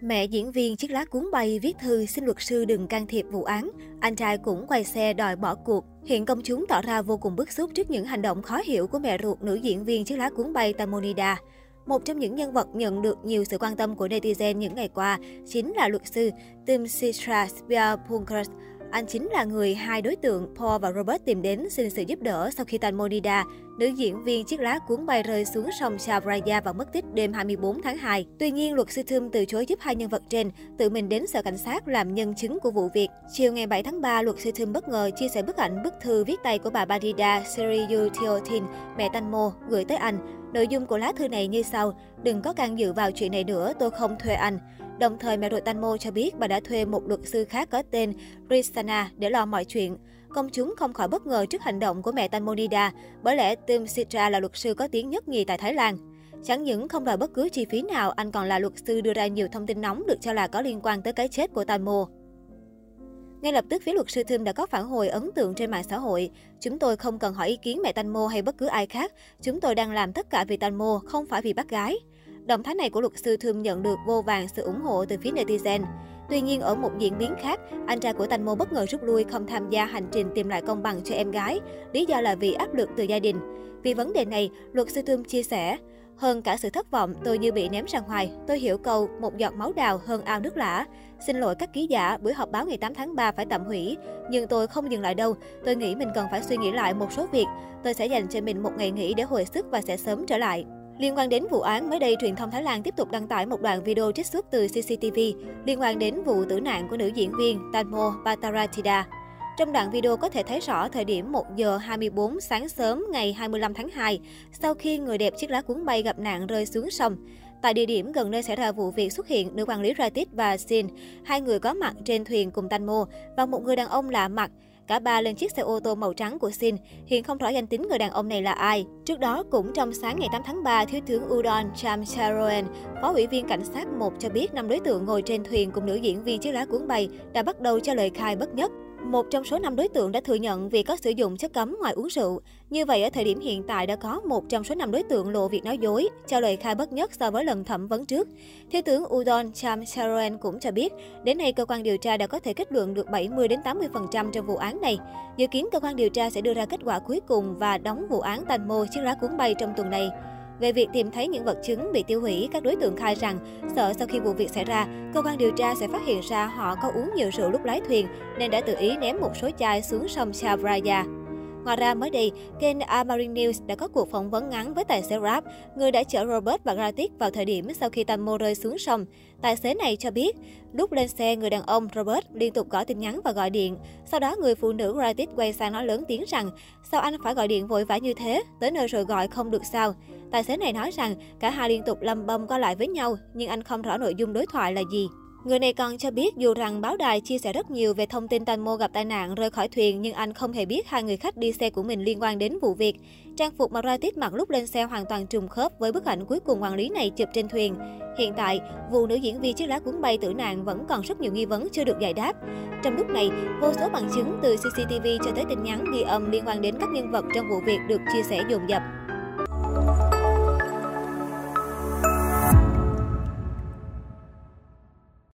Mẹ diễn viên chiếc lá cuốn bay viết thư, xin luật sư đừng can thiệp vụ án. Anh trai cũng quay xe đòi bỏ cuộc. Hiện công chúng tỏ ra vô cùng bức xúc trước những hành động khó hiểu của mẹ ruột nữ diễn viên chiếc lá cuốn bay Tamonida. Một trong những nhân vật nhận được nhiều sự quan tâm của netizen những ngày qua chính là luật sư Tim Sitra Spear-Punkers. Anh chính là người hai đối tượng Paul và Robert tìm đến xin sự giúp đỡ sau khi Tanmonida, nữ diễn viên chiếc lá cuốn bay rơi xuống sông Chavraya và mất tích đêm 24 tháng 2. Tuy nhiên, luật sư Thum từ chối giúp hai nhân vật trên, tự mình đến sở cảnh sát làm nhân chứng của vụ việc. Chiều ngày 7 tháng 3, luật sư Thum bất ngờ chia sẻ bức ảnh bức thư viết tay của bà Barida Seriyu Teotin, mẹ Tanmo, gửi tới anh. Nội dung của lá thư này như sau, đừng có can dự vào chuyện này nữa, tôi không thuê anh. Đồng thời, mẹ ruột Tanmo cho biết bà đã thuê một luật sư khác có tên Ristana để lo mọi chuyện. Công chúng không khỏi bất ngờ trước hành động của mẹ Tanmonida, bởi lẽ Tim Sitra là luật sư có tiếng nhất nhì tại Thái Lan. Chẳng những không đòi bất cứ chi phí nào, anh còn là luật sư đưa ra nhiều thông tin nóng được cho là có liên quan tới cái chết của Tanmo. Ngay lập tức, phía luật sư Thum đã có phản hồi ấn tượng trên mạng xã hội. Chúng tôi không cần hỏi ý kiến mẹ Tanmo hay bất cứ ai khác. Chúng tôi đang làm tất cả vì Tanmo, không phải vì bác gái. Động thái này của luật sư Thum nhận được vô vàng sự ủng hộ từ phía netizen. Tuy nhiên, ở một diễn biến khác, anh trai của Tanmo bất ngờ rút lui không tham gia hành trình tìm lại công bằng cho em gái. Lý do là vì áp lực từ gia đình. Vì vấn đề này, luật sư thương chia sẻ, hơn cả sự thất vọng, tôi như bị ném ra ngoài. Tôi hiểu câu một giọt máu đào hơn ao nước lã. Xin lỗi các ký giả, buổi họp báo ngày 8 tháng 3 phải tạm hủy. Nhưng tôi không dừng lại đâu. Tôi nghĩ mình cần phải suy nghĩ lại một số việc. Tôi sẽ dành cho mình một ngày nghỉ để hồi sức và sẽ sớm trở lại. Liên quan đến vụ án, mới đây truyền thông Thái Lan tiếp tục đăng tải một đoạn video trích xuất từ CCTV liên quan đến vụ tử nạn của nữ diễn viên Tanmo Bataratida. Trong đoạn video có thể thấy rõ thời điểm 1 giờ 24 sáng sớm ngày 25 tháng 2, sau khi người đẹp chiếc lá cuốn bay gặp nạn rơi xuống sông. Tại địa điểm gần nơi xảy ra vụ việc xuất hiện nữ quản lý Ratit và Sin, hai người có mặt trên thuyền cùng Tanmo và một người đàn ông lạ mặt. Cả ba lên chiếc xe ô tô màu trắng của Sin. Hiện không rõ danh tính người đàn ông này là ai. Trước đó, cũng trong sáng ngày 8 tháng 3, Thiếu tướng Udon Chamcharoen, Phó ủy viên cảnh sát 1 cho biết năm đối tượng ngồi trên thuyền cùng nữ diễn viên chiếc lá cuốn bay đã bắt đầu cho lời khai bất nhất. Một trong số 5 đối tượng đã thừa nhận vì có sử dụng chất cấm ngoài uống rượu. Như vậy, ở thời điểm hiện tại đã có một trong số 5 đối tượng lộ việc nói dối, cho lời khai bất nhất so với lần thẩm vấn trước. Thiếu tướng Udon Cham Saroen cũng cho biết, đến nay cơ quan điều tra đã có thể kết luận được 70 đến 80% trong vụ án này. Dự kiến cơ quan điều tra sẽ đưa ra kết quả cuối cùng và đóng vụ án tàn mô chiếc lá cuốn bay trong tuần này. Về việc tìm thấy những vật chứng bị tiêu hủy, các đối tượng khai rằng sợ sau khi vụ việc xảy ra, cơ quan điều tra sẽ phát hiện ra họ có uống nhiều rượu lúc lái thuyền nên đã tự ý ném một số chai xuống sông Chavraya. Ngoài ra, mới đây, kênh Amarin News đã có cuộc phỏng vấn ngắn với tài xế Grab, người đã chở Robert và Gratis vào thời điểm sau khi tammo rơi xuống sông. Tài xế này cho biết, lúc lên xe, người đàn ông Robert liên tục gọi tin nhắn và gọi điện. Sau đó, người phụ nữ Gratis quay sang nói lớn tiếng rằng, sao anh phải gọi điện vội vã như thế, tới nơi rồi gọi không được sao. Tài xế này nói rằng, cả hai liên tục lâm bâm qua lại với nhau, nhưng anh không rõ nội dung đối thoại là gì. Người này còn cho biết dù rằng báo đài chia sẻ rất nhiều về thông tin Tanmo gặp tai nạn rơi khỏi thuyền nhưng anh không hề biết hai người khách đi xe của mình liên quan đến vụ việc. Trang phục mà Ratit mặc lúc lên xe hoàn toàn trùng khớp với bức ảnh cuối cùng quản lý này chụp trên thuyền. Hiện tại, vụ nữ diễn viên chiếc lá cuốn bay tử nạn vẫn còn rất nhiều nghi vấn chưa được giải đáp. Trong lúc này, vô số bằng chứng từ CCTV cho tới tin nhắn ghi âm liên quan đến các nhân vật trong vụ việc được chia sẻ dồn dập.